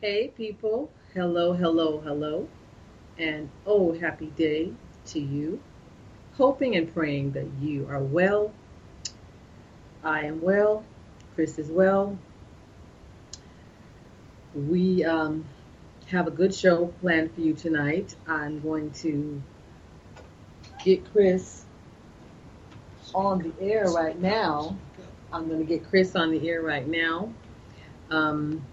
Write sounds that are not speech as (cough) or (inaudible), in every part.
Hey, people. Hello, hello, hello. And oh, happy day to you. Hoping and praying that you are well. I am well. Chris is well. We um, have a good show planned for you tonight. I'm going to get Chris on the air right now. I'm going to get Chris on the air right now. Um,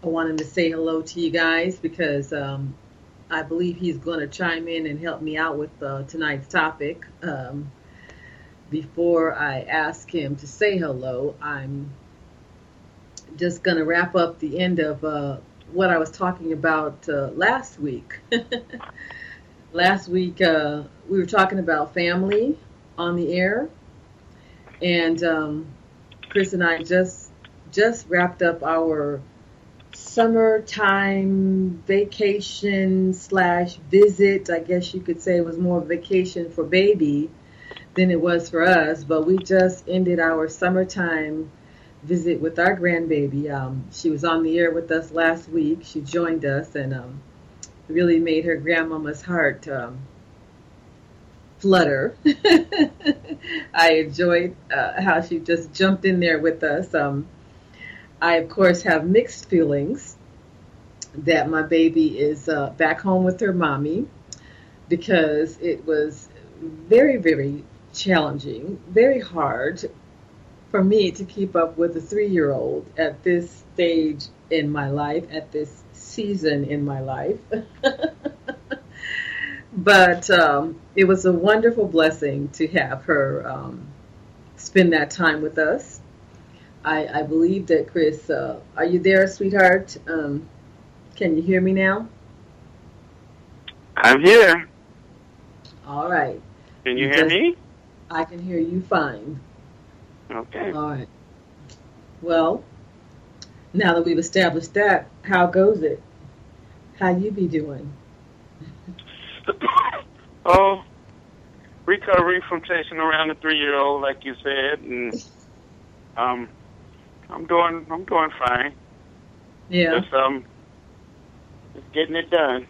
I wanted to say hello to you guys because um, I believe he's going to chime in and help me out with uh, tonight's topic. Um, before I ask him to say hello, I'm just going to wrap up the end of uh, what I was talking about uh, last week. (laughs) last week, uh, we were talking about family on the air, and um, Chris and I just just wrapped up our summertime vacation slash visit. I guess you could say it was more vacation for baby than it was for us, but we just ended our summertime visit with our grandbaby. Um, she was on the air with us last week. She joined us and um, really made her grandmama's heart um, flutter. (laughs) I enjoyed uh, how she just jumped in there with us. Um, I, of course, have mixed feelings that my baby is uh, back home with her mommy because it was very, very challenging, very hard for me to keep up with a three year old at this stage in my life, at this season in my life. (laughs) but um, it was a wonderful blessing to have her um, spend that time with us. I, I believe that Chris, uh, are you there, sweetheart? Um, can you hear me now? I'm here. All right. Can you, you hear just, me? I can hear you fine. Okay. All right. Well, now that we've established that, how goes it? How you be doing? (coughs) oh, recovery from chasing around a three-year-old, like you said, and um, I'm doing I'm doing fine. Yeah. Just um, just getting it done.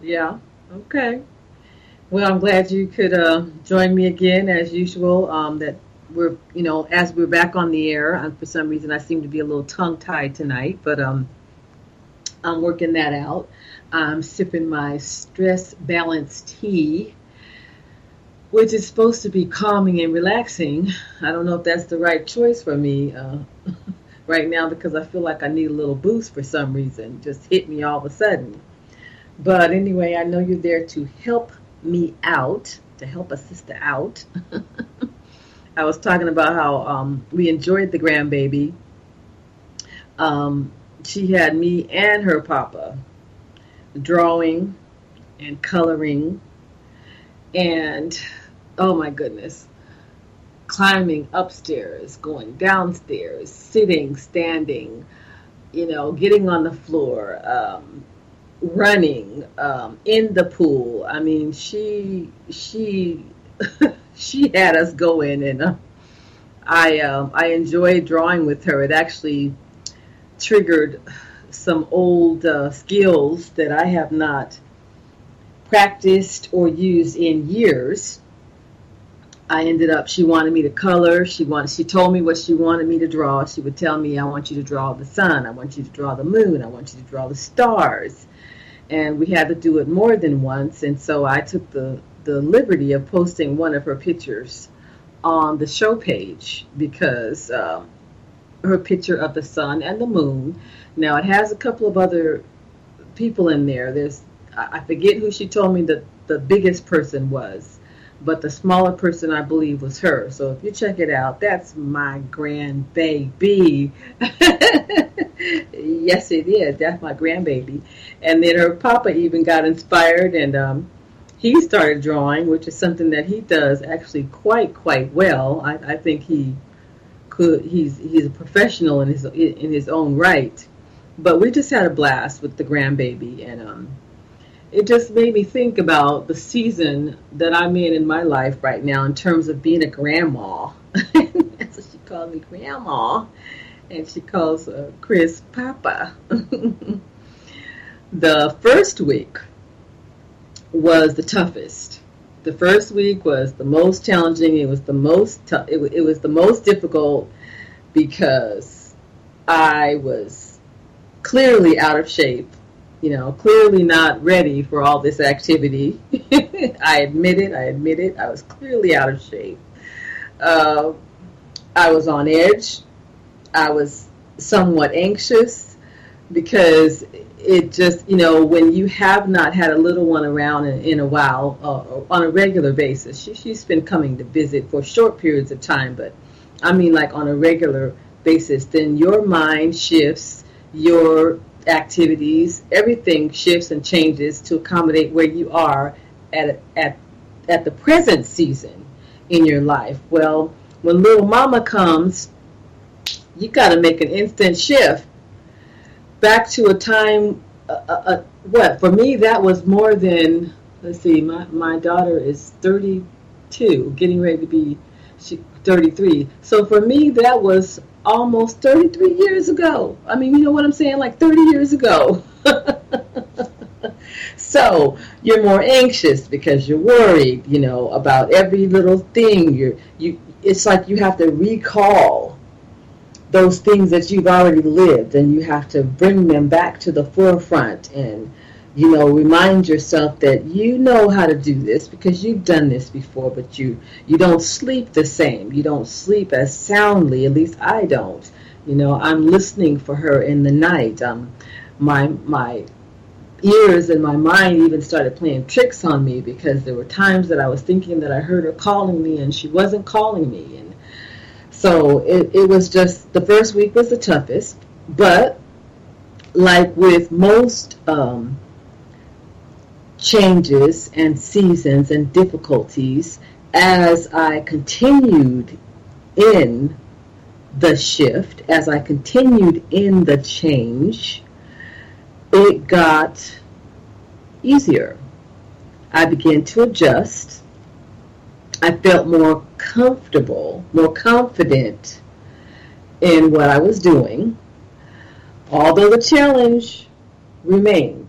Yeah. Okay. Well, I'm glad you could uh, join me again, as usual. Um, that we're, you know, as we're back on the air. And for some reason, I seem to be a little tongue-tied tonight, but um, I'm working that out. I'm sipping my stress balance tea which is supposed to be calming and relaxing. I don't know if that's the right choice for me uh, (laughs) right now because I feel like I need a little boost for some reason. Just hit me all of a sudden. But anyway, I know you're there to help me out, to help a sister out. (laughs) I was talking about how um, we enjoyed the grandbaby. Um, she had me and her papa drawing and coloring and oh my goodness, climbing upstairs, going downstairs, sitting, standing, you know, getting on the floor, um, running um, in the pool. I mean, she she (laughs) she had us going, and uh, I um, I enjoyed drawing with her. It actually triggered some old uh, skills that I have not practiced or used in years I ended up she wanted me to color. She wanted she told me what she wanted me to draw. She would tell me I want you to draw the sun, I want you to draw the moon, I want you to draw the stars. And we had to do it more than once and so I took the the liberty of posting one of her pictures on the show page because uh, her picture of the sun and the moon. Now it has a couple of other people in there. There's I forget who she told me that the biggest person was, but the smaller person I believe was her. So if you check it out, that's my grandbaby. (laughs) yes, it is. That's my grandbaby. And then her papa even got inspired and um, he started drawing, which is something that he does actually quite quite well. I, I think he could. He's he's a professional in his in his own right. But we just had a blast with the grandbaby, and um, it just made me think about the season that I'm in in my life right now in terms of being a grandma. (laughs) What she called me, grandma, and she calls uh, Chris Papa. (laughs) the first week was the toughest. The first week was the most challenging. It was the most t- it, it was the most difficult because I was clearly out of shape you know, clearly not ready for all this activity. (laughs) I admit it. I admit it. I was clearly out of shape. Uh, I was on edge. I was somewhat anxious because it just, you know, when you have not had a little one around in, in a while uh, on a regular basis, she, she's been coming to visit for short periods of time, but I mean, like on a regular basis, then your mind shifts, your activities, everything shifts and changes to accommodate where you are at at at the present season in your life. Well, when little mama comes, you got to make an instant shift back to a time. Uh, uh, uh, what for me that was more than let's see. My my daughter is 32, getting ready to be she, 33. So for me that was almost 33 years ago. I mean, you know what I'm saying? Like 30 years ago. (laughs) so you're more anxious because you're worried, you know, about every little thing. You're, you, it's like you have to recall those things that you've already lived and you have to bring them back to the forefront and you know remind yourself that you know how to do this because you've done this before but you you don't sleep the same. You don't sleep as soundly at least i don't. You know i'm listening for her in the night. Um my my ears and my mind even started playing tricks on me because there were times that i was thinking that i heard her calling me and she wasn't calling me. And so it, it was just the first week was the toughest but like with most um, changes and seasons and difficulties as I continued in the shift, as I continued in the change, it got easier. I began to adjust. I felt more comfortable, more confident in what I was doing, although the challenge remained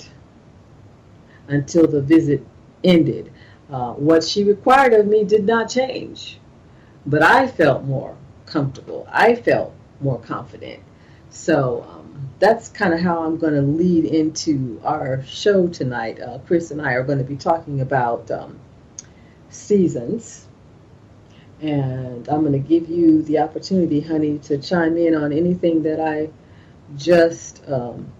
until the visit ended. Uh, what she required of me did not change, but I felt more comfortable. I felt more confident. So um, that's kind of how I'm going to lead into our show tonight. Uh, Chris and I are going to be talking about um, seasons. And I'm going to give you the opportunity, honey, to chime in on anything that I just um,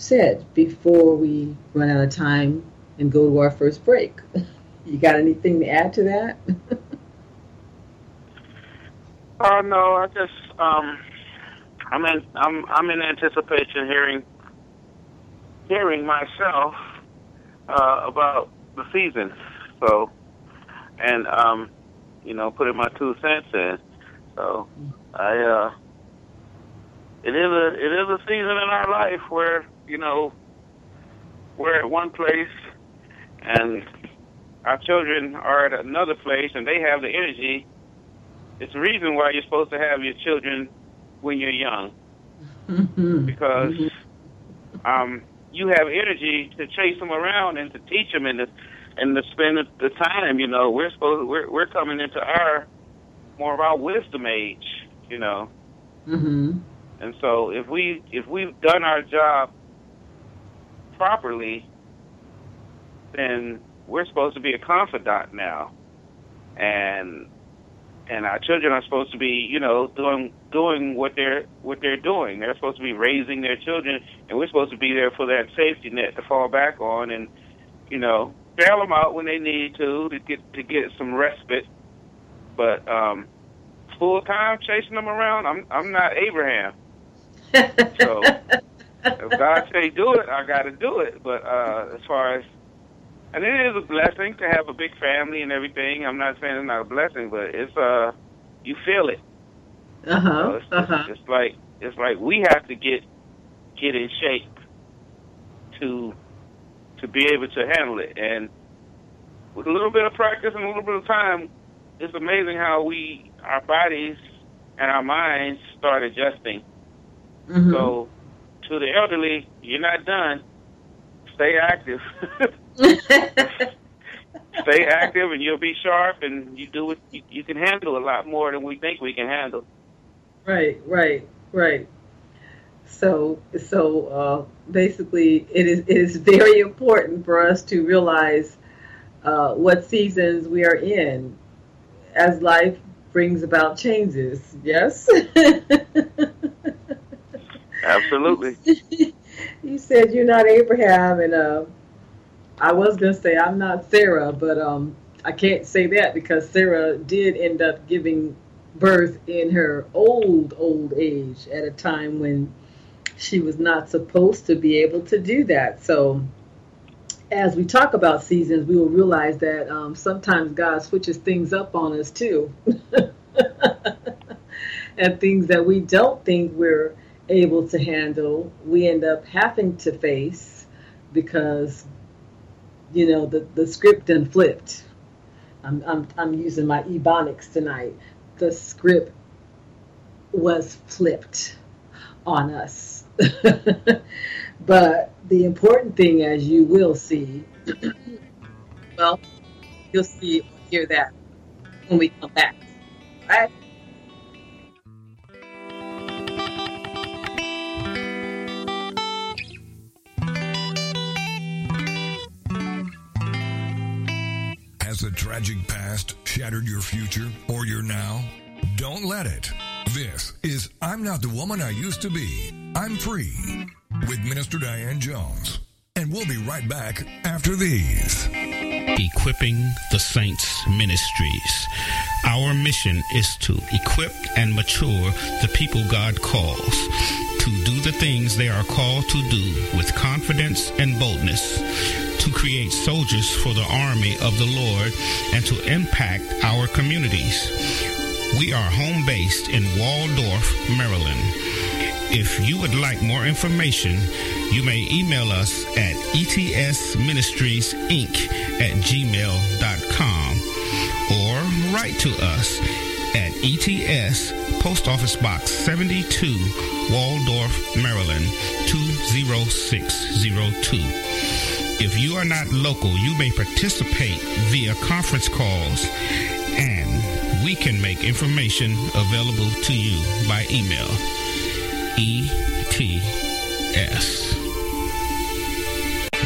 said before we run out of time and go to our first break. (laughs) You got anything to add to that? (laughs) uh, no, I just um, I'm in I'm I'm in anticipation hearing hearing myself uh, about the season. So, and um, you know, putting my two cents in. So, I uh, it is a it is a season in our life where you know, we're at one place and our children are at another place and they have the energy. It's the reason why you're supposed to have your children when you're young. Mm-hmm. Because um, you have energy to chase them around and to teach them and to, and to spend the time, you know, we're supposed we're we're coming into our more of our wisdom age, you know. Mm-hmm. And so if we if we've done our job properly, then we're supposed to be a confidant now, and and our children are supposed to be, you know, doing doing what they're what they're doing. They're supposed to be raising their children, and we're supposed to be there for that safety net to fall back on, and you know, bail them out when they need to to get to get some respite. But um, full time chasing them around, I'm I'm not Abraham. (laughs) so if God say do it, I got to do it. But uh, as far as and it is a blessing to have a big family and everything. I'm not saying it's not a blessing, but it's uh, you feel it. Uh huh. it's, uh-huh. it's like it's like we have to get get in shape to to be able to handle it. And with a little bit of practice and a little bit of time, it's amazing how we our bodies and our minds start adjusting. Mm-hmm. So to the elderly, you're not done. Stay active. (laughs) Stay active, and you'll be sharp, and you do it. You, you can handle a lot more than we think we can handle. Right, right, right. So, so uh, basically, it is it is very important for us to realize uh, what seasons we are in as life brings about changes. Yes. (laughs) Absolutely. (laughs) you said you're not Abraham, and uh, I was gonna say I'm not Sarah, but um, I can't say that because Sarah did end up giving birth in her old old age at a time when she was not supposed to be able to do that. So. As we talk about seasons, we will realize that um, sometimes God switches things up on us too. (laughs) and things that we don't think we're able to handle, we end up having to face because, you know, the, the script done flipped. I'm, I'm, I'm using my ebonics tonight. The script was flipped on us. (laughs) but the important thing, as you will see, (clears throat) well, you'll see hear that when we come back. All right? Has the tragic past shattered your future or your now? Don't let it. This is I'm Not the Woman I Used to Be. I'm Free with Minister Diane Jones. And we'll be right back after these. Equipping the Saints Ministries. Our mission is to equip and mature the people God calls to do the things they are called to do with confidence and boldness, to create soldiers for the army of the Lord, and to impact our communities. We are home based in Waldorf, Maryland. If you would like more information, you may email us at etsministriesinc at gmail.com or write to us at ETS Post Office Box 72, Waldorf, Maryland 20602. If you are not local, you may participate via conference calls and we can make information available to you by email. ETS.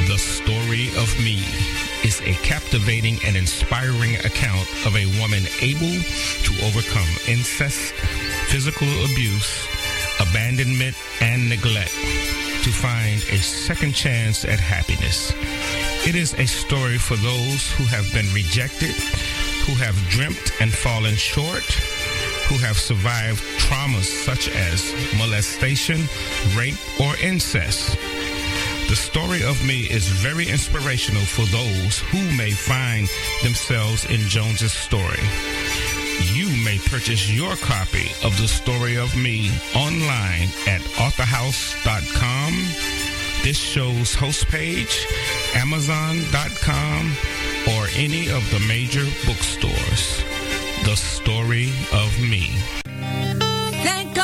The Story of Me is a captivating and inspiring account of a woman able to overcome incest, physical abuse, abandonment, and neglect to find a second chance at happiness. It is a story for those who have been rejected, who have dreamt and fallen short, who have survived traumas such as molestation, rape, or incest. The story of me is very inspirational for those who may find themselves in Jones's story. You may purchase your copy of the story of me online at authorhouse.com, this show's host page, amazon.com, or any of the major bookstores. The story of me. Thank God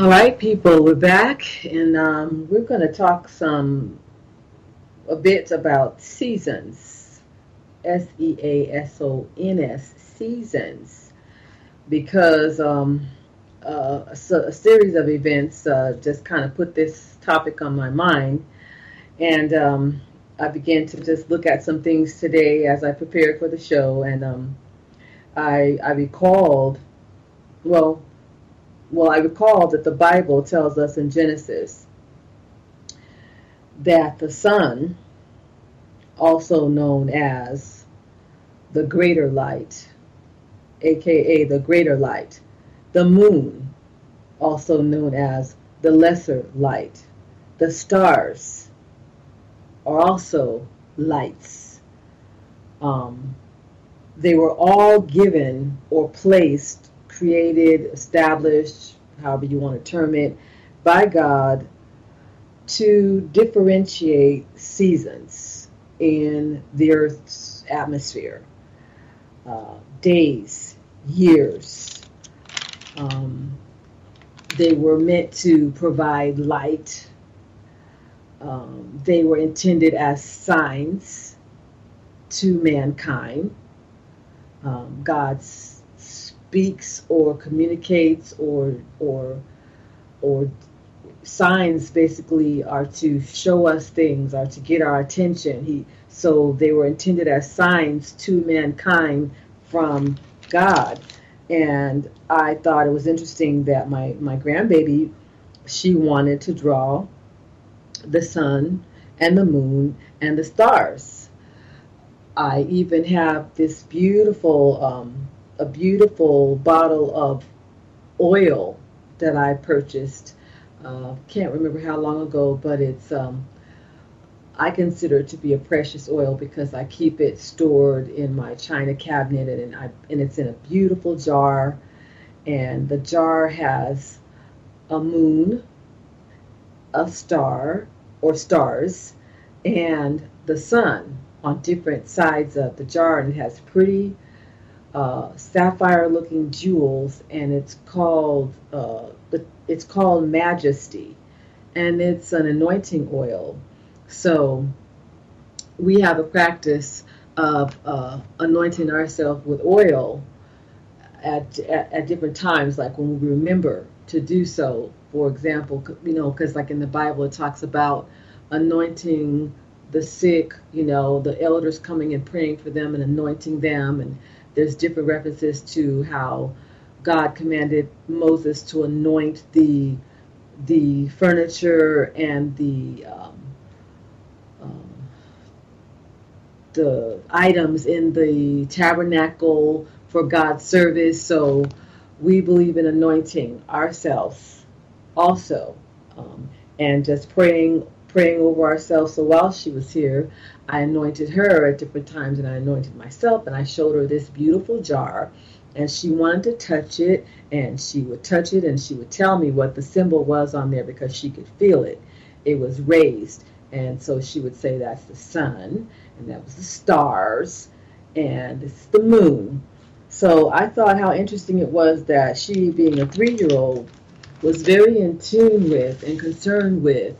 All right, people, we're back, and um, we're going to talk some a bit about seasons, S E A S O N S seasons, because um, uh, a, series of events uh, just kind of put this topic on my mind, and um, I began to just look at some things today as I prepared for the show, and um, I I recalled, well well, I recall that the Bible tells us in Genesis that the sun, also known as the greater light, aka the greater light, the moon, also known as the lesser light, the stars are also lights. Um, they were all given or placed created, established, however you want to term it, by God to differentiate seasons in the Earth's atmosphere, uh, days, years. Um, they were meant to provide light. Um, they were intended as signs to mankind. Um, God's speaks or communicates or or or signs basically are to show us things are to get our attention. He so they were intended as signs to mankind from god. And i thought it was interesting that my my grandbaby she wanted to draw the sun and the moon and the stars. I even have this beautiful um, a beautiful bottle of oil that I purchased. Uh, can't remember how long ago, but it's um, I consider it to be a precious oil because I keep it stored in my china cabinet, and I and it's in a beautiful jar, and the jar has a moon, a star or stars, and the sun on different sides of the jar, and it has pretty uh, sapphire looking jewels and it's called uh, it's called majesty and it's an anointing oil. So we have a practice of uh, anointing ourselves with oil at, at, at different times like when we remember to do so. For example you know because like in the bible it talks about anointing the sick you know the elders coming and praying for them and anointing them and there's different references to how God commanded Moses to anoint the the furniture and the um, um, the items in the tabernacle for God's service. So we believe in anointing ourselves also, um, and just praying praying over ourselves. So while she was here, I anointed her at different times, and I anointed myself, and I showed her this beautiful jar. And she wanted to touch it, and she would touch it, and she would tell me what the symbol was on there because she could feel it. It was raised, and so she would say that's the sun, and that was the stars, and it's the moon. So I thought how interesting it was that she, being a three-year-old, was very in tune with and concerned with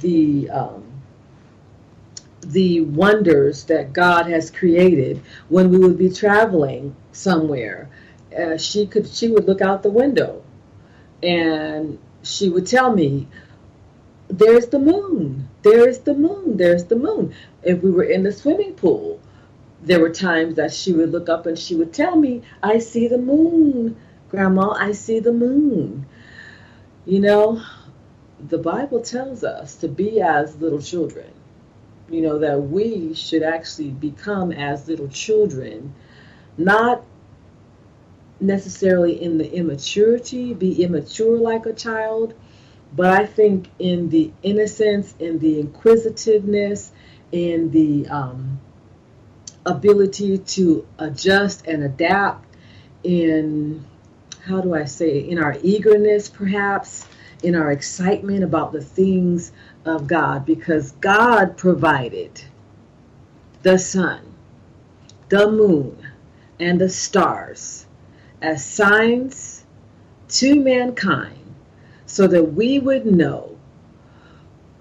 the um, the wonders that God has created when we would be traveling somewhere. Uh, she could she would look out the window and she would tell me there's the moon there's the moon there's the moon if we were in the swimming pool there were times that she would look up and she would tell me i see the moon grandma i see the moon you know the bible tells us to be as little children. You know, that we should actually become as little children, not necessarily in the immaturity, be immature like a child, but I think in the innocence, in the inquisitiveness, in the um, ability to adjust and adapt in how do I say in our eagerness perhaps in our excitement about the things of God because God provided the sun, the moon, and the stars as signs to mankind so that we would know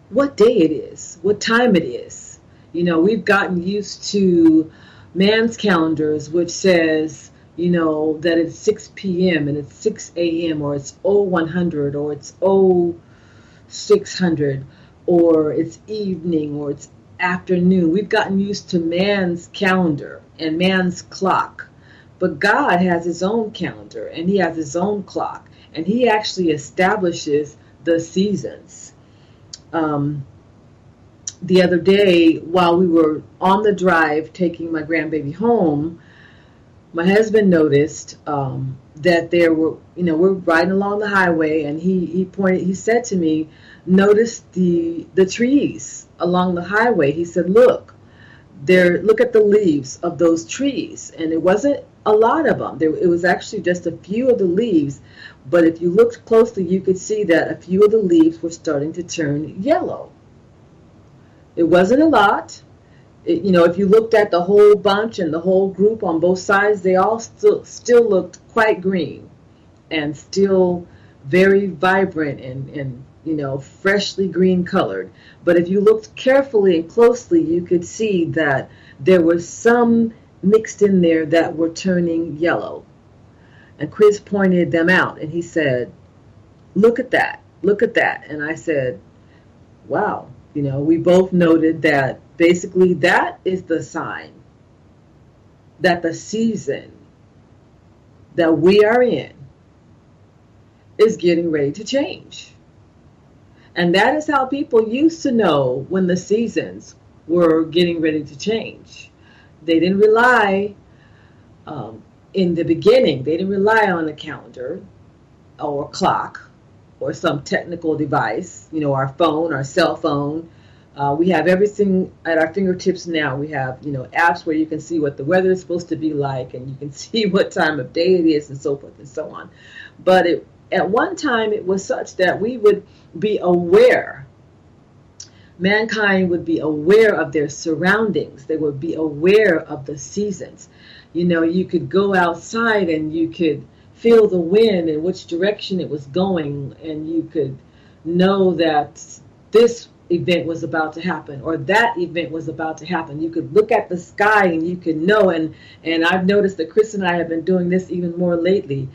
what day it is, what time it is. You know, we've gotten used to man's calendars, which says, you know, that it's 6 p.m. and it's 6 a.m. or it's 0100 or it's 0600 or it's evening or it's afternoon. We've gotten used to man's calendar and man's clock. But God has his own calendar and he has his own clock and he actually establishes the seasons. Um, the other day, while we were on the drive taking my grandbaby home, my husband noticed um, that there were, you know, we're riding along the highway, and he he pointed, he said to me, "Notice the the trees along the highway." He said, "Look, there. Look at the leaves of those trees." And it wasn't a lot of them. There, it was actually just a few of the leaves, but if you looked closely, you could see that a few of the leaves were starting to turn yellow. It wasn't a lot. You know, if you looked at the whole bunch and the whole group on both sides, they all still still looked quite green and still very vibrant and, and you know freshly green colored. But if you looked carefully and closely, you could see that there was some mixed in there that were turning yellow. And Chris pointed them out and he said, Look at that, look at that. And I said, Wow, you know, we both noted that basically that is the sign that the season that we are in is getting ready to change. And that is how people used to know when the seasons were getting ready to change. They didn't rely, um, in the beginning, they didn't rely on a calendar or a clock or some technical device, you know, our phone, our cell phone. Uh, we have everything at our fingertips now. We have, you know, apps where you can see what the weather is supposed to be like and you can (laughs) see what time of day it is and so forth and so on. But it, at one time, it was such that we would be aware. Mankind would be aware of their surroundings. They would be aware of the seasons. You know, you could go outside and you could feel the wind and which direction it was going, and you could know that this event was about to happen or that event was about to happen. You could look at the sky and you could know. And and I've noticed that Chris and I have been doing this even more lately.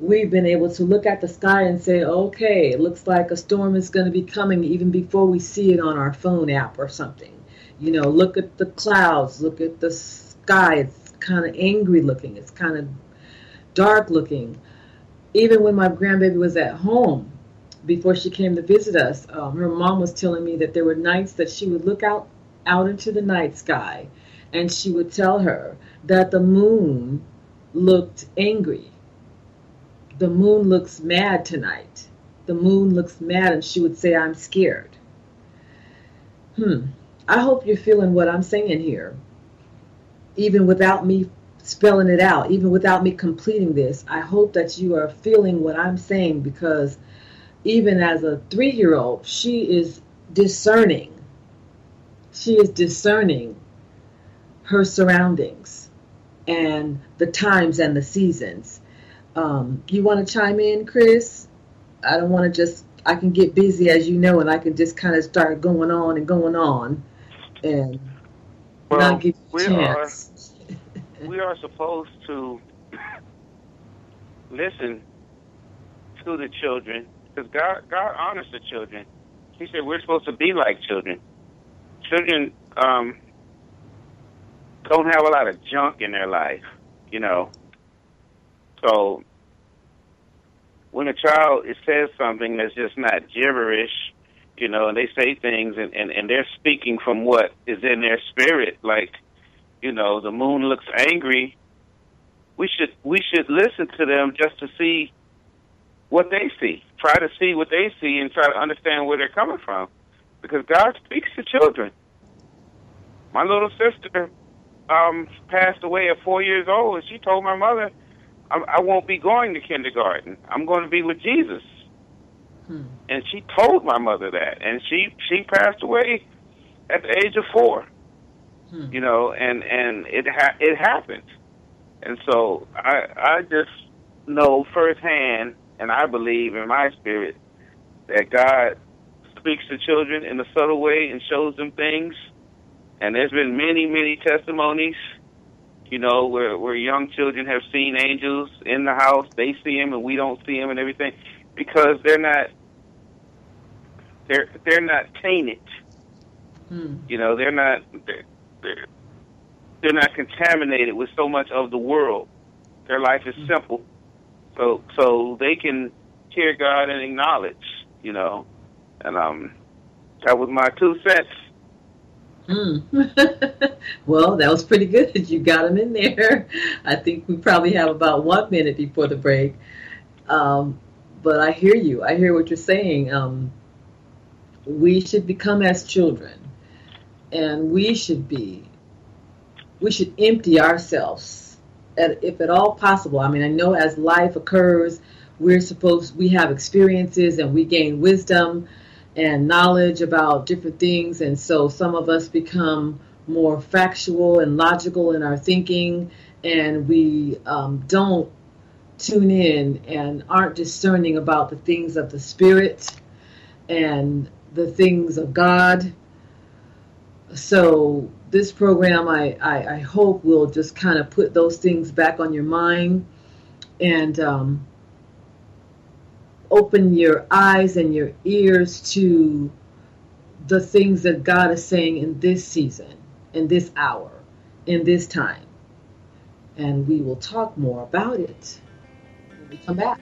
We've been able to look at the sky and say, okay, it looks like a storm is going to be coming even before we see it on our phone app or something. You know, look at the clouds, look at the sky. It's kind of angry looking. It's kind of dark looking. Even when my grandbaby was at home, before she came to visit us, um, her mom was telling me that there were nights that she would look out out into the night sky, and she would tell her that the moon looked angry. The moon looks mad tonight. The moon looks mad, and she would say, "I'm scared." Hmm. I hope you're feeling what I'm saying here, even without me spelling it out, even without me completing this. I hope that you are feeling what I'm saying because even as a three year old, she is discerning. She is discerning her surroundings and the times and the seasons. Um, you want to chime in, Chris? I don't want to just, I can get busy as you know, and I can just kind of start going on and going on and Well, not give you a chance. (laughs) we are supposed to listen to the children because God God honors the children. He said we're supposed to be like children. Children um, don't have a lot of junk in their life, you know. So when a child it says something that's just not gibberish, you know, and they say things and, and, and they're speaking from what is in their spirit, like, you know, the moon looks angry. We should we should listen to them just to see what they see. Try to see what they see and try to understand where they're coming from. Because God speaks to children. My little sister, um, passed away at four years old, and she told my mother, I, I won't be going to kindergarten. I'm going to be with Jesus. Hmm. And she told my mother that, and she she passed away at the age of four. Hmm. You know, and and it ha- it happened, and so I I just know firsthand, and I believe in my spirit that God speaks to children in a subtle way and shows them things. And there's been many, many testimonies, you know, where where young children have seen angels in the house. They see them and we don't see them and everything, because they're not they're they're not tainted. Hmm. You know, they're not they're, they're they're not contaminated with so much of the world. Their life is simple, so so they can hear God and acknowledge. You know, and um, that was my two cents. Hmm. (laughs) well, that was pretty good that (laughs) you got them in there. I think we probably have about one minute before the break. Um, but I hear you. I hear what you're saying. Um, we should become as children, and we should be. We should empty ourselves, if at all possible. I mean, I know as life occurs, we're supposed we have experiences and we gain wisdom and knowledge about different things, and so some of us become more factual and logical in our thinking, and we um, don't tune in and aren't discerning about the things of the spirit and the things of God. So this program, I, I, I hope will just kind of put those things back on your mind and um, open your eyes and your ears to the things that God is saying in this season, in this hour, in this time. And we will talk more about it when we come back.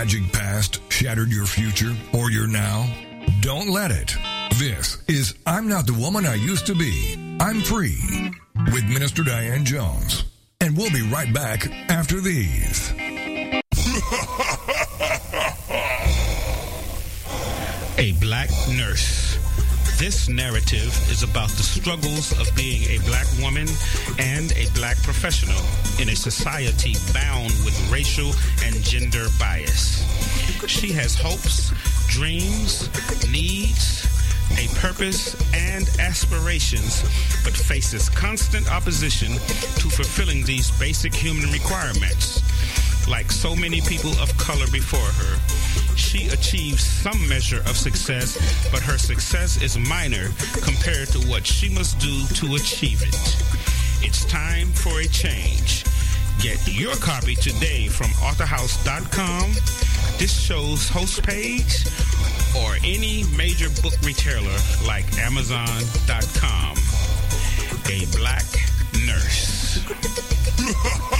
Tragic past shattered your future or your now? Don't let it. This is I'm Not the Woman I Used to Be. I'm Free with Minister Diane Jones. And we'll be right back after these. (laughs) A black nurse. This narrative is about the struggles of being a black woman and a black professional in a society bound with racial and gender bias. She has hopes, dreams, needs, a purpose, and aspirations, but faces constant opposition to fulfilling these basic human requirements. Like so many people of color before her, she achieves some measure of success, but her success is minor compared to what she must do to achieve it. It's time for a change. Get your copy today from authorhouse.com, this show's host page, or any major book retailer like amazon.com. A black nurse. (laughs)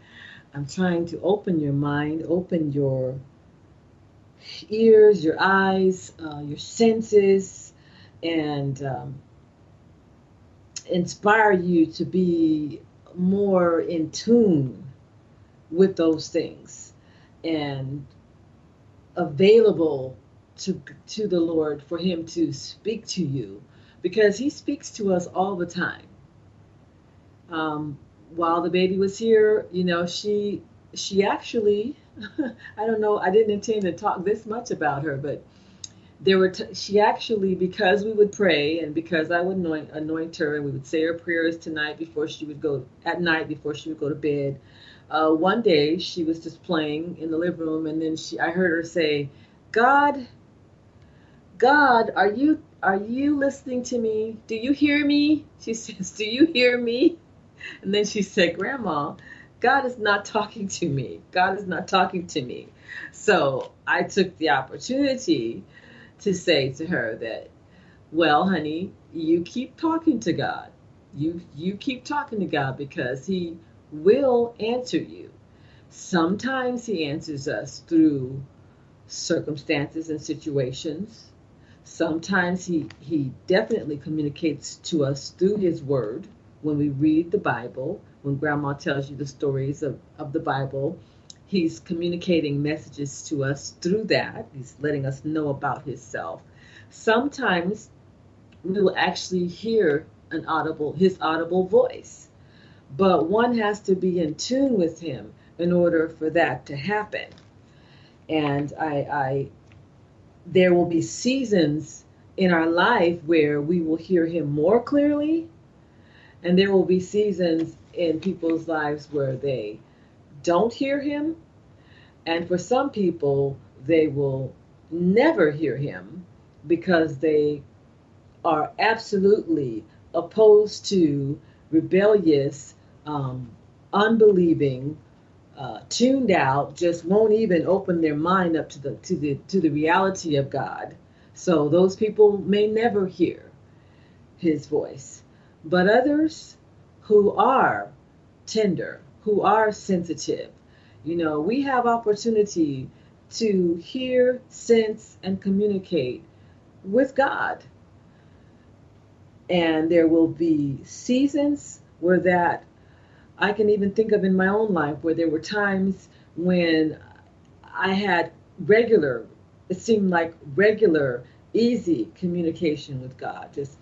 I'm trying to open your mind, open your ears, your eyes, uh, your senses, and um, inspire you to be more in tune with those things and available to to the Lord for Him to speak to you, because He speaks to us all the time. Um, while the baby was here, you know, she she actually, (laughs) I don't know, I didn't intend to talk this much about her, but there were t- she actually because we would pray and because I would anoint, anoint her and we would say her prayers tonight before she would go at night before she would go to bed. Uh, one day she was just playing in the living room and then she I heard her say, "God, God, are you are you listening to me? Do you hear me?" She (laughs) says, "Do you hear me?" (laughs) And then she said, "Grandma, God is not talking to me. God is not talking to me." So I took the opportunity to say to her that, well, honey, you keep talking to God. You you keep talking to God because He will answer you. Sometimes He answers us through circumstances and situations. Sometimes He He definitely communicates to us through His Word when we read the Bible. When Grandma tells you the stories of, of the Bible, He's communicating messages to us through that. He's letting us know about himself. Sometimes we will actually hear an audible his audible voice. But one has to be in tune with him in order for that to happen. And I, I there will be seasons in our life where we will hear him more clearly, and there will be seasons in people's lives where they don't hear him. And for some people, they will never hear him because they are absolutely opposed to rebellious, um, unbelieving, uh, tuned out, just won't even open their mind up to the to the to the reality of God. So those people may never hear His voice, but others who are tender, who are sensitive. You know, we have opportunity to hear, sense, and communicate with God. And there will be seasons where that I can even think of in my own life where there were times when I had regular, it seemed like regular, easy communication with God, just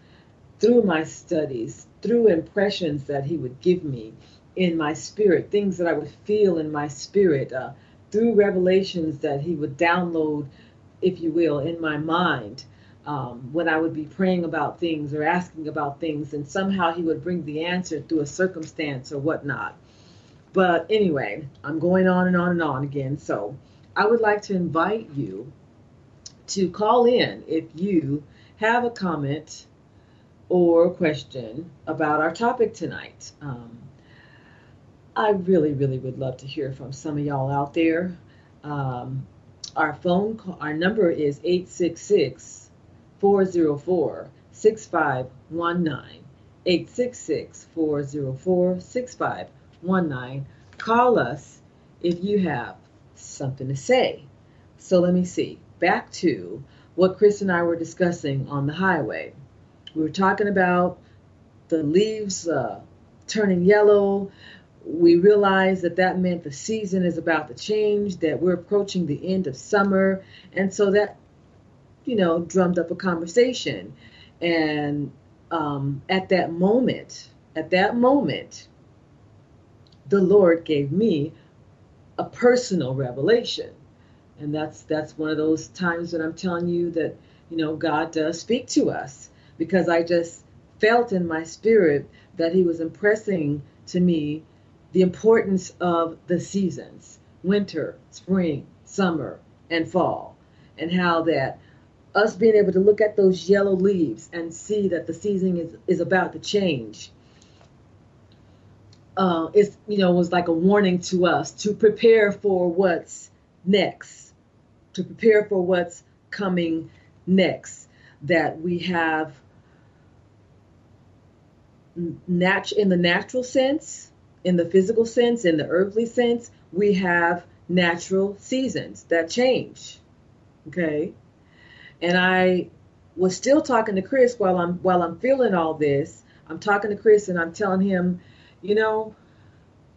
through my studies, through impressions that He would give me in my spirit, things that I would feel in my spirit, uh, through revelations that He would download, if you will, in my mind. Um, when I would be praying about things or asking about things, and somehow He would bring the answer through a circumstance or whatnot. But anyway, I'm going on and on and on again. So I would like to invite you to call in if you have a comment or question about our topic tonight. Um, I really, really would love to hear from some of y'all out there. Um, our phone call, our number is 866 404 6519. 866 404 6519. Call us if you have something to say. So let me see. Back to what Chris and I were discussing on the highway. We were talking about the leaves uh, turning yellow. We realized that that meant the season is about to change, that we're approaching the end of summer. And so that, you know, drummed up a conversation. And um, at that moment, at that moment, the Lord gave me a personal revelation. And that's that's one of those times that I'm telling you that, you know, God does speak to us because I just felt in my spirit that he was impressing to me the importance of the seasons, winter, spring, summer, and fall, and how that us being able to look at those yellow leaves and see that the season is, is about to change uh, is you know was like a warning to us to prepare for what's next, to prepare for what's coming next. That we have nat- in the natural sense, in the physical sense, in the earthly sense, we have natural seasons that change. Okay, and I was still talking to Chris while I'm while I'm feeling all this. I'm talking to Chris and I'm telling him you know,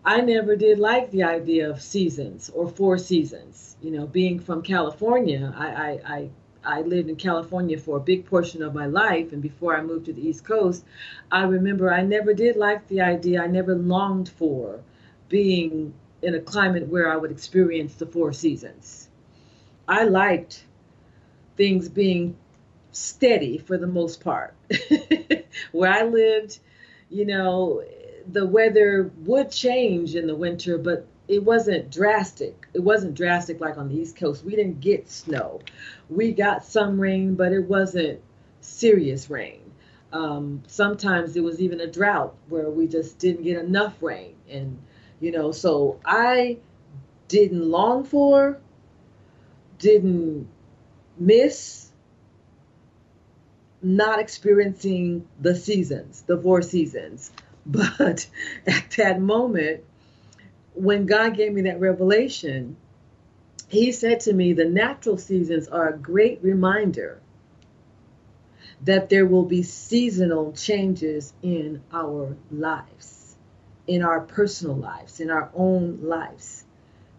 I never did like the idea of seasons or four seasons. You know, being from California, I, I, I, I lived in California for a big portion of my life, and before I moved to the East Coast, I remember I never did like the idea. I never longed for being in a climate where I would experience the four seasons. I liked things being steady for the most part. (laughs) Where I lived, you know, the weather would change in the winter, but it wasn't drastic. It wasn't drastic like on the East Coast. We didn't get snow. We got some rain, but it wasn't serious rain. Um, sometimes it was even a drought where we just didn't get enough rain. And, you know, so I didn't long for, didn't miss not experiencing the seasons, the four seasons. (laughs) But at that moment, when God gave me that revelation, He said to me, The natural seasons are a great reminder that there will be seasonal changes in our lives, in our personal lives, in our own lives,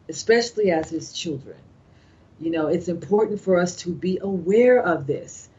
especially as His children. You know, it's important for us to be aware of this.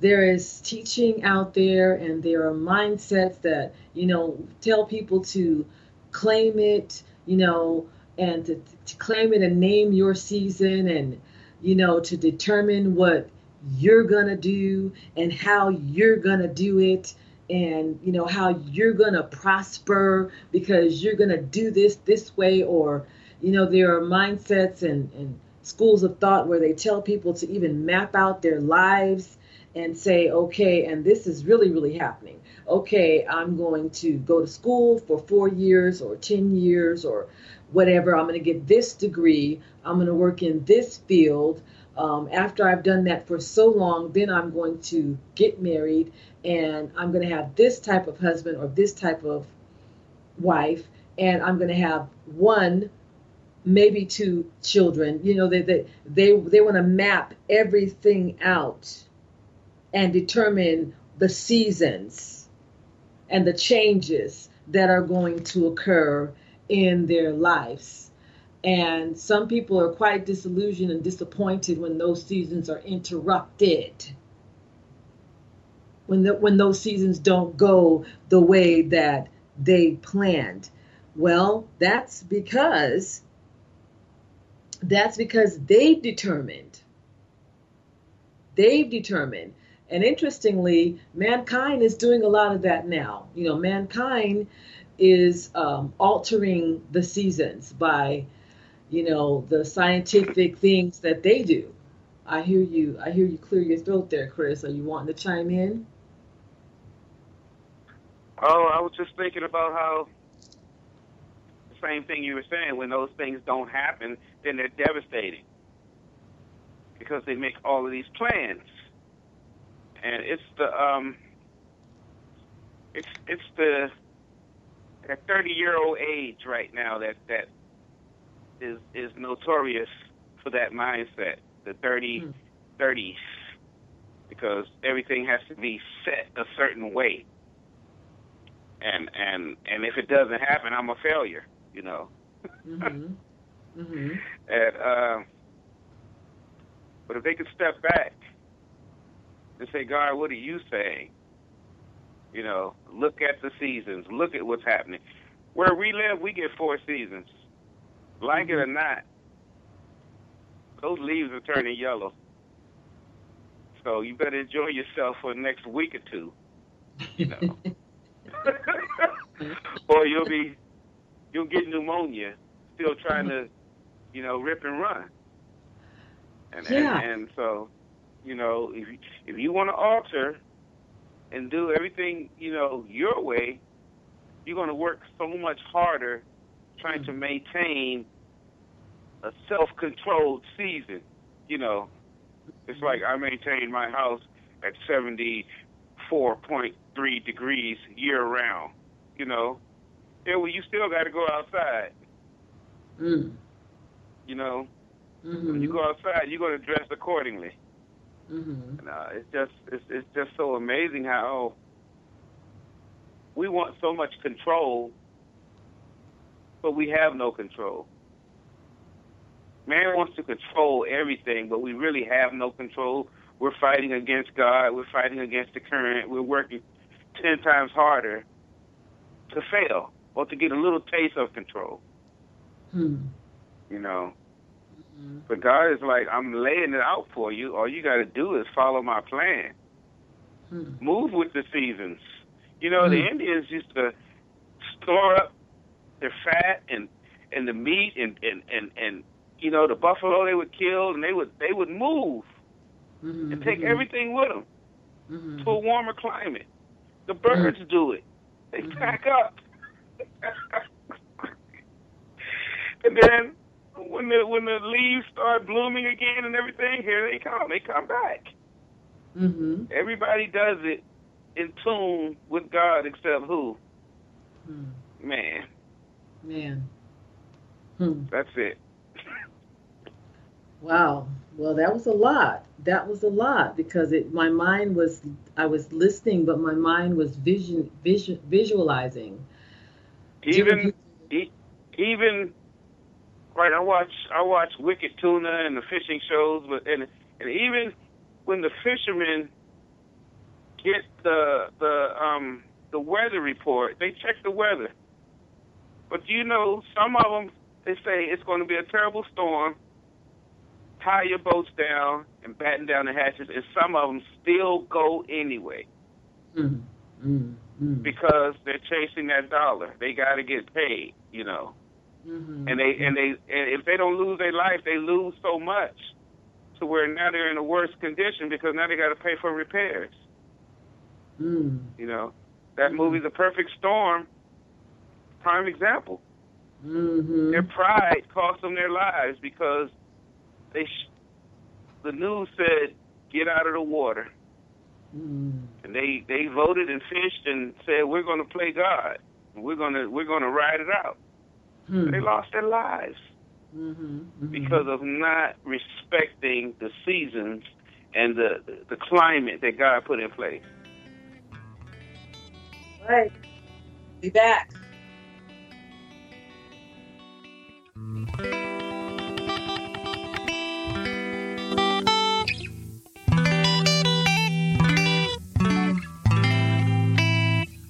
There is teaching out there, and there are mindsets that, you know, tell people to claim it, you know, and to, to claim it and name your season and, you know, to determine what you're going to do and how you're going to do it and you know how you're going to prosper because you're going to do this this way or you know there are mindsets and, and schools of thought where they tell people to even map out their lives and say okay and this is really really happening. Okay i'm going to go to school for four years or ten years or whatever. I'm going to get this degree. I'm going to work in this field. Um, after I've done that for so long, then I'm going to get married and I'm going to have this type of husband or this type of wife, and I'm going to have one, maybe two children. You know, they they they, they want to map everything out and determine the seasons and the changes that are going to occur in their lives. And some people are quite disillusioned and disappointed when those seasons are interrupted. When, the, when those seasons don't go the way that they planned. Well, that's because that's because they've determined. They've determined. And interestingly, mankind is doing a lot of that now. You know, mankind is um, altering the seasons by you know, the scientific things that they do. I hear you. I hear you clear your throat there, Chris. Are you wanting to chime in? Oh, I was just thinking about how the same thing you were saying. When those things don't happen, then they're devastating because they make all of these plans, and it's the um, it's it's the that thirty year old age right now that that is is notorious for that mindset, the 30 Hmm. 30s, because everything has to be set a certain way. And and and if it doesn't happen, I'm a failure, you know. Mm-hmm. (laughs) Mm-hmm. And uh, but if they could step back and say, God, what are you saying? You know, look at the seasons, look at what's happening. Where we live, we get four seasons. Like it or mm-hmm. not, those leaves are turning yellow. So you better enjoy yourself for the next week or two, you know. (laughs) or you'll be you'll get pneumonia still trying mm-hmm. to, you know, rip and run. And Yeah. and, and so, you know, if you, if you want to alter and do everything, you know, your way, you're going to work so much harder trying to maintain a self-controlled season. You know, it's like I maintain my house at 74.3 degrees year round. You know, yeah, well, you still got to go outside. Mm. You know, Mm-hmm. when you go outside, you're going to dress accordingly. Mm-hmm. And, uh, it's just it's, it's just so amazing how we want so much control, but we have no control. Man wants to control everything, but we really have no control. We're fighting against God. We're fighting against the current. We're working ten times harder to fail or to get a little taste of control. Hmm. You know, But God is like, I'm laying it out for you. All you got to do is follow my plan. Hmm. Move with the seasons. You know, the Indians used to store up their fat and and the meat and and and and you know the buffalo they would kill and they would they would move Mhm, and take mhm, everything with them mhm. to a warmer climate. The birds do it. They pack up. (laughs) and then when the when the leaves start blooming again and everything, here they come. They come back. Mhm, Everybody does it in tune with God except who? mhm. Man, Man. Hmm. that's it. (laughs) Wow. Well, that was a lot. That was a lot because it my mind was I was listening, but my mind was vision, vision visualizing. Even even right, I watch I watch Wicked Tuna and the fishing shows, but and and even when the fishermen get the the um the weather report, they check the weather. But you know, some of them they say it's going to be a terrible storm. Tie your boats down and batten down the hatches, and some of them still go anyway Mm, mm, mm, because they're chasing that dollar. They got to get paid, you know. Mhm. and they and they and if they don't lose their life, they lose so much to where now they're in a worse condition because now they got to pay for repairs. Mm, You know, that movie, The Perfect Storm, prime example. mhm. Their pride cost them their lives because they sh- the news said get out of the water, Mm, and they they voted and fished and said we're going to play God, we're going to we're going to ride it out. Hmm. They lost their lives. Mhm, mhm. because of not respecting the seasons and the the climate that God put in place. Right. Be back.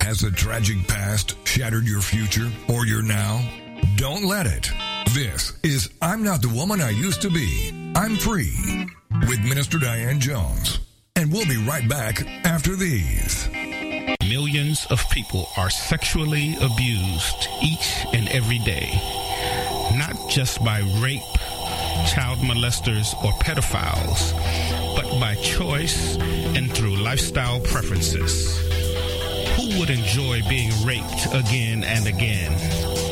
Has a tragic past shattered your future or your now? Don't let it. This is I'm Not the Woman I Used to Be. I'm Free with Minister Diane Jones. And we'll be right back after these. Millions of people are sexually abused each and every day, not just by rape, child molesters, or pedophiles, but by choice and through lifestyle preferences. Who would enjoy being raped again and again?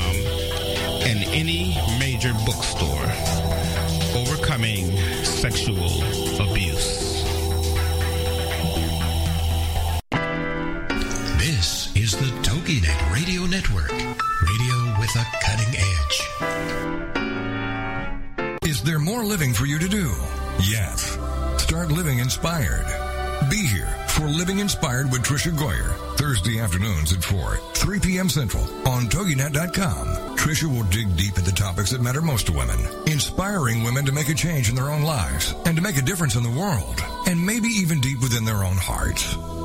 any major bookstore. Overcoming Sexual Abuse. This is the TogiNet Radio Network, radio with a cutting edge. Is there more living for you to do? Yes. Start living inspired. Be here for Living Inspired with Tricia Goyer, Thursday afternoons at 4, 3 p.m. Central on TogiNet.com. Tricia will dig deep into the topics that matter most to women, inspiring women to make a change in their own lives and to make a difference in the world, and maybe even deep within their own hearts.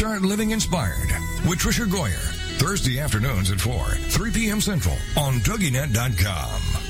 Start living inspired with Tricia Goyer. Thursday afternoons at 4, 3 p.m. Central on TogiNet.com.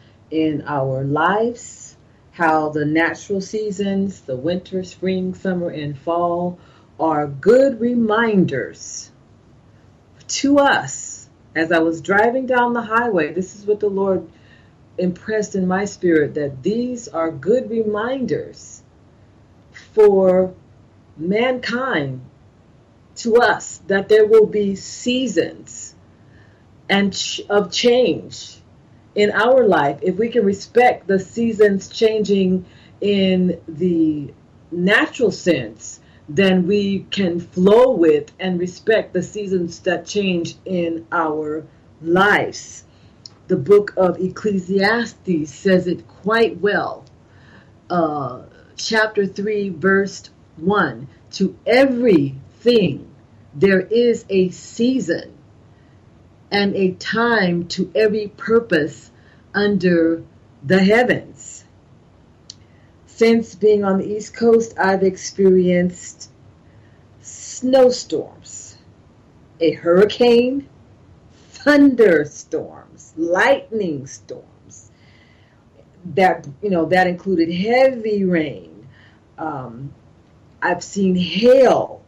in our lives, how the natural seasons, the winter, spring, summer, and fall, are good reminders to us. As I was driving down the highway, this is what the Lord impressed in my spirit that these are good reminders for mankind to us that there will be seasons and ch- of change in our life if we can respect the seasons changing in the natural sense then we can flow with and respect the seasons that change in our lives. The book of ecclesiastes says it quite well. Uh, chapter 3 verse 1 to everything there is a season and a time to every purpose under the heavens. Since being on the East Coast, I've experienced snowstorms, a hurricane, thunderstorms, lightning storms. That you know that included heavy rain. Um, I've seen hail,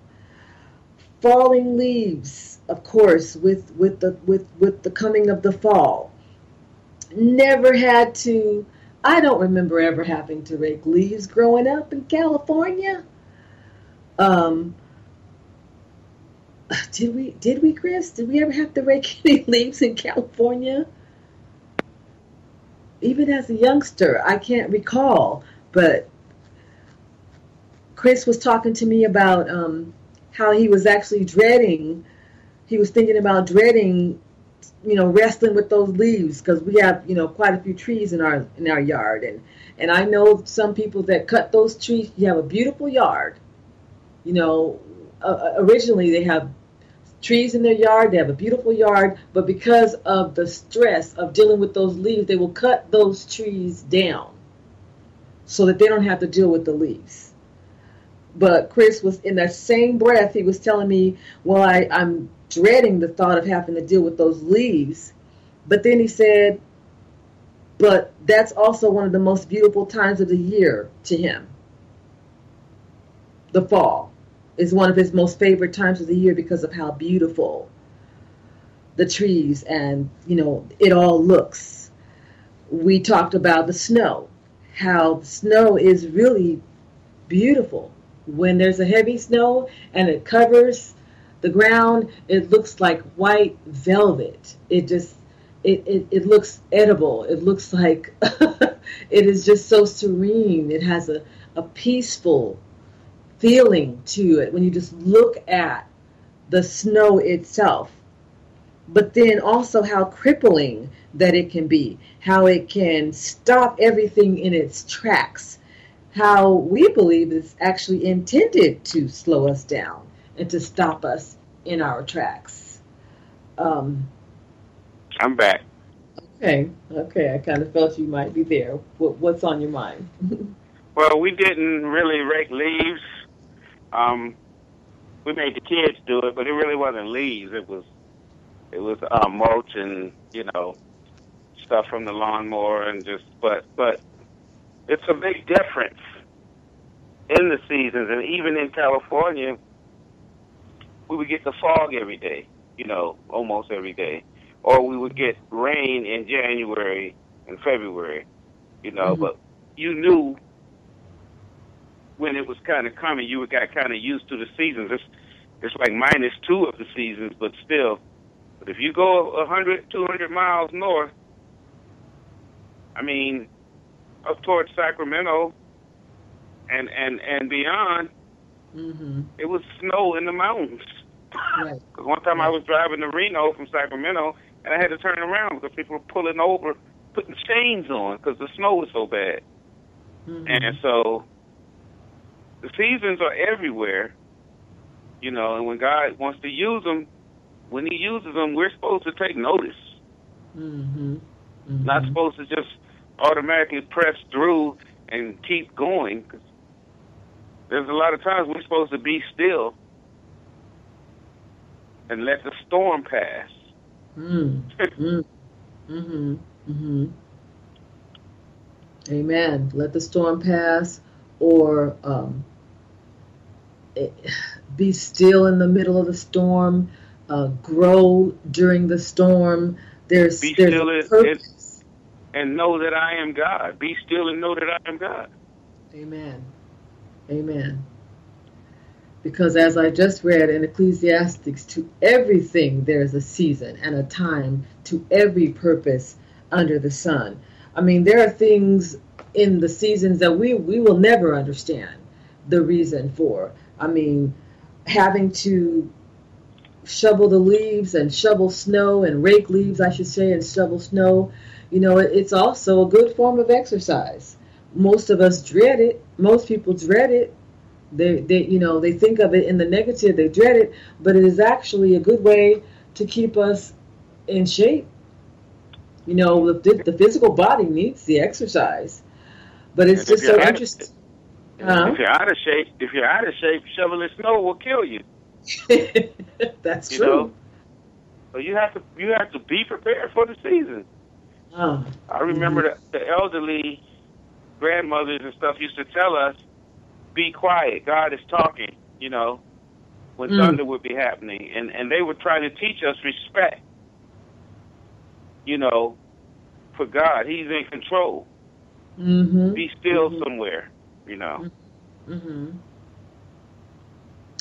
falling leaves, of course, with with the with with the coming of the fall. Never had to. I don't remember ever having to rake leaves growing up in California. Um, did we? Did we, Chris? Did we ever have to rake (laughs) any leaves in California? Even as a youngster, I can't recall. But Chris was talking to me about um, how he was actually dreading he was thinking about dreading, you know, wrestling with those leaves because we have, you know, quite a few trees in our in our yard, and and I know some people that cut those trees. You have a beautiful yard, you know. Uh, uh, originally, they have trees in their yard. They have a beautiful yard, but because of the stress of dealing with those leaves, they will cut those trees down so that they don't have to deal with the leaves. But Chris was in that same breath, he was telling me, Well, I, I'm dreading the thought of having to deal with those leaves. But then he said, but that's also one of the most beautiful times of the year to him. The fall is one of his most favorite times of the year because of how beautiful the trees and, you know, it all looks. We talked about the snow, how snow is really beautiful. When there's a heavy snow and it covers the ground it looks like white velvet. It just it, it, it looks edible. It looks like (laughs) it is just so serene. It has a, a peaceful feeling to it when you just look at the snow itself. But then also how crippling that it can be how it can stop everything in its tracks. How we believe it's actually intended to slow us down and to stop us in our tracks. Um, I'm back. Okay, okay. I kind of felt you might be there. What, what's on your mind? (laughs) well, we didn't really rake leaves. Um, we made the kids do it, but it really wasn't leaves. It was it was uh, mulch and you know stuff from the lawnmower and just but but it's a big difference in the seasons and even in California we would get the fog every day, you know, almost every day, or we would get rain in January and February, you know. Mm-hmm. But you knew when it was kind of coming. You got kind of used to the seasons. It's it's like minus two of the seasons, but still. But if you go a hundred, two hundred miles north, I mean, up towards Sacramento and and and beyond, Mm-hmm. It was snow in the mountains. Right. (laughs) Cause one time right. I was driving to Reno from Sacramento, and I had to turn around because people were pulling over putting chains on because the snow was so bad. Mhm. And so the seasons are everywhere, you know, and when God wants to use them, when he uses them, we're supposed to take notice. Mhm. Mhm. Not supposed to just automatically press through and keep going. 'cause there's a lot of times we're supposed to be still and let the storm pass. Mm. (laughs) Mm. Mhm. Mhm. Amen. Let the storm pass, or um, (sighs) be still in the middle of the storm. Uh, grow during the storm. There's Be there's still a purpose. and know that I am God. Be still and know that I am God. Amen. Amen. Because as I just read in Ecclesiastes, to everything there's a season and a time to every purpose under the sun. I mean, there are things in the seasons that we, we will never understand the reason for. I mean, having to shovel the leaves and shovel snow and rake leaves, I should say, and shovel snow, you know, it's also a good form of exercise most of us dread it. Most people dread it. They, they, you know, they think of it in the negative. They dread it, but it is actually a good way to keep us in shape. You know, the, the physical body needs the exercise, but it's And just so you're of- interesting. Huh? If you're out of shape, if you're out of shape, shoveling snow will kill you. (laughs) That's You true. know? So you have to you have to be prepared for the season. Ah, I remember Mm-hmm. the, the elderly grandmothers and stuff used to tell us, "Be quiet, God is talking." You know, when Mm. thunder would be happening, and and they were trying to teach us respect. You know, for God, He's in control. mm-hmm. Be still Mhm. somewhere. You know. hmm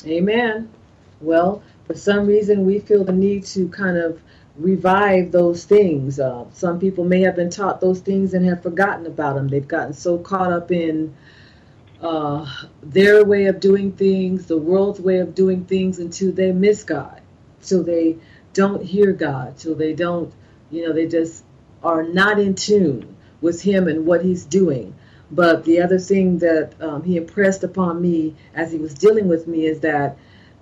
Amen. Well, for some reason, we feel the need to kind of revive those things. Uh, some people may have been taught those things and have forgotten about them. They've gotten so caught up in uh, their way of doing things, the world's way of doing things, until they miss God, till they don't hear God, till they don't, you know, they just are not in tune with Him and what He's doing. But the other thing that um, he impressed upon me as he was dealing with me is that,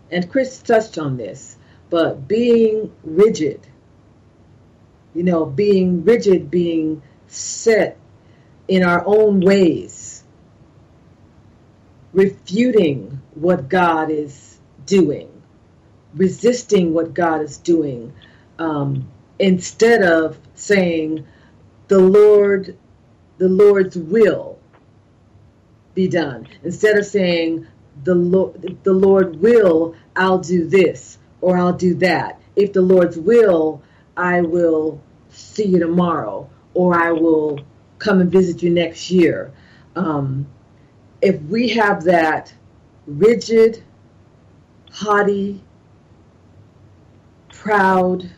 and Chris touched on this, but being rigid, you know, being rigid, being set in our own ways, refuting what God is doing, resisting what God is doing, um, instead of saying, the Lord, the Lord's will be done. Instead of saying, the Lord, the Lord will, I'll do this or I'll do that. If the Lord's will, I will see you tomorrow or I will come and visit you next year. Um, if we have that rigid, haughty, proud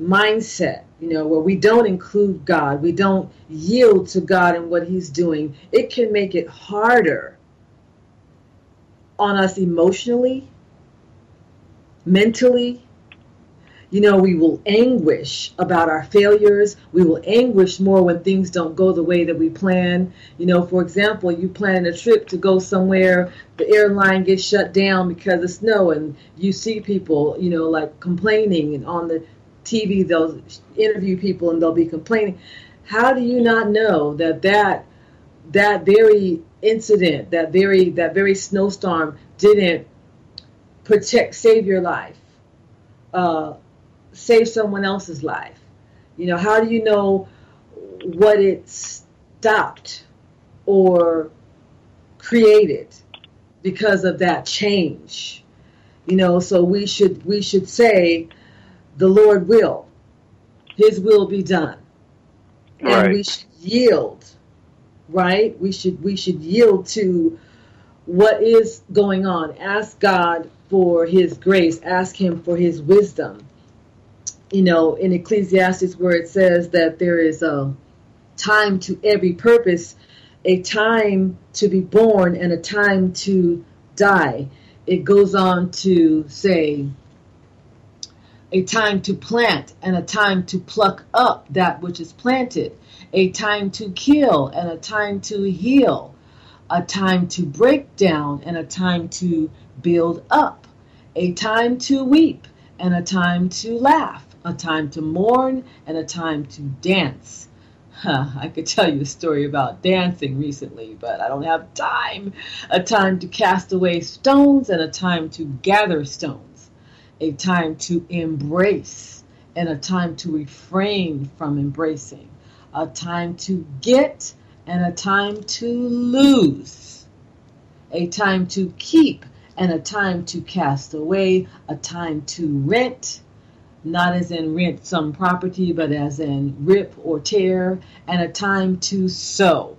mindset, you know, where we don't include God, we don't yield to God and what He's doing, it can make it harder on us emotionally, mentally. You know, we will anguish about our failures. We will anguish more when things don't go the way that we plan. You know, for example, you plan a trip to go somewhere, the airline gets shut down because of snow, and you see people, you know, like complaining, and on the TV they'll interview people and they'll be complaining. How do you not know that that that very incident, that very that very snowstorm didn't protect, save your life, uh, save someone else's life? You know, how do you know what it stopped or created because of that change? You know, so we should we should say the Lord will. His will be done. And Right. we should yield, right? We should we should yield to what is going on. Ask God for his grace, ask him for his wisdom. You know, in Ecclesiastes where it says that there is a time to every purpose, a time to be born and a time to die. It goes on to say a time to plant and a time to pluck up that which is planted, a time to kill and a time to heal, a time to break down and a time to build up, a time to weep and a time to laugh, a time to mourn and a time to dance. Huh, I could tell you a story about dancing recently, but I don't have time. A time to cast away stones and a time to gather stones. A time to embrace and a time to refrain from embracing. A time to get and a time to lose. A time to keep and a time to cast away. A time to rent not as in rent some property, but as in rip or tear, and a time to sew,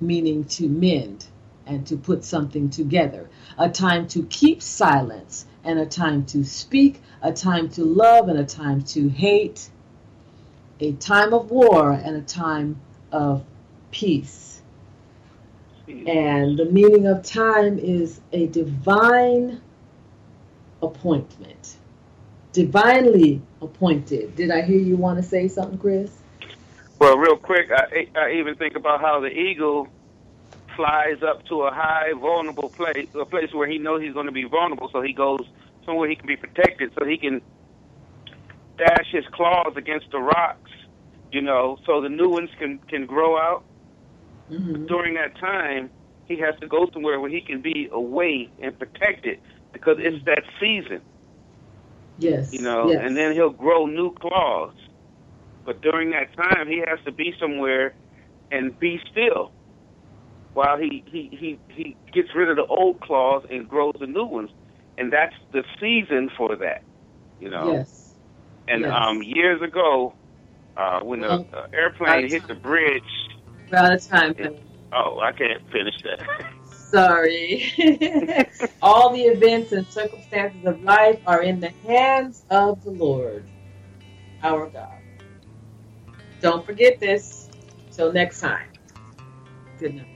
meaning to mend and to put something together, a time to keep silence, and a time to speak, a time to love, and a time to hate, a time of war, and a time of peace. And the meaning of time is a divine appointment divinely appointed. Did I hear you want to say something, Chris? Well, real quick, I, I even think about how the eagle flies up to a high, vulnerable place, a place where he knows he's going to be vulnerable, so he goes somewhere he can be protected, so he can dash his claws against the rocks, you know, so the new ones can can grow out. Mm-hmm. During that time, he has to go somewhere where he can be away and protected because it's that season. Yes. you know, yes. and then he'll grow new claws. But during that time, he has to be somewhere and be still while he he he he gets rid of the old claws and grows the new ones, and that's the season for that, you know. Yes. And yes. um, years ago, uh, when the uh, airplane hit the bridge, we're out of time. Oh, I can't finish that. Sorry. (laughs) All the events and circumstances of life are in the hands of the Lord, our God. Don't forget this. Till next time. Good night.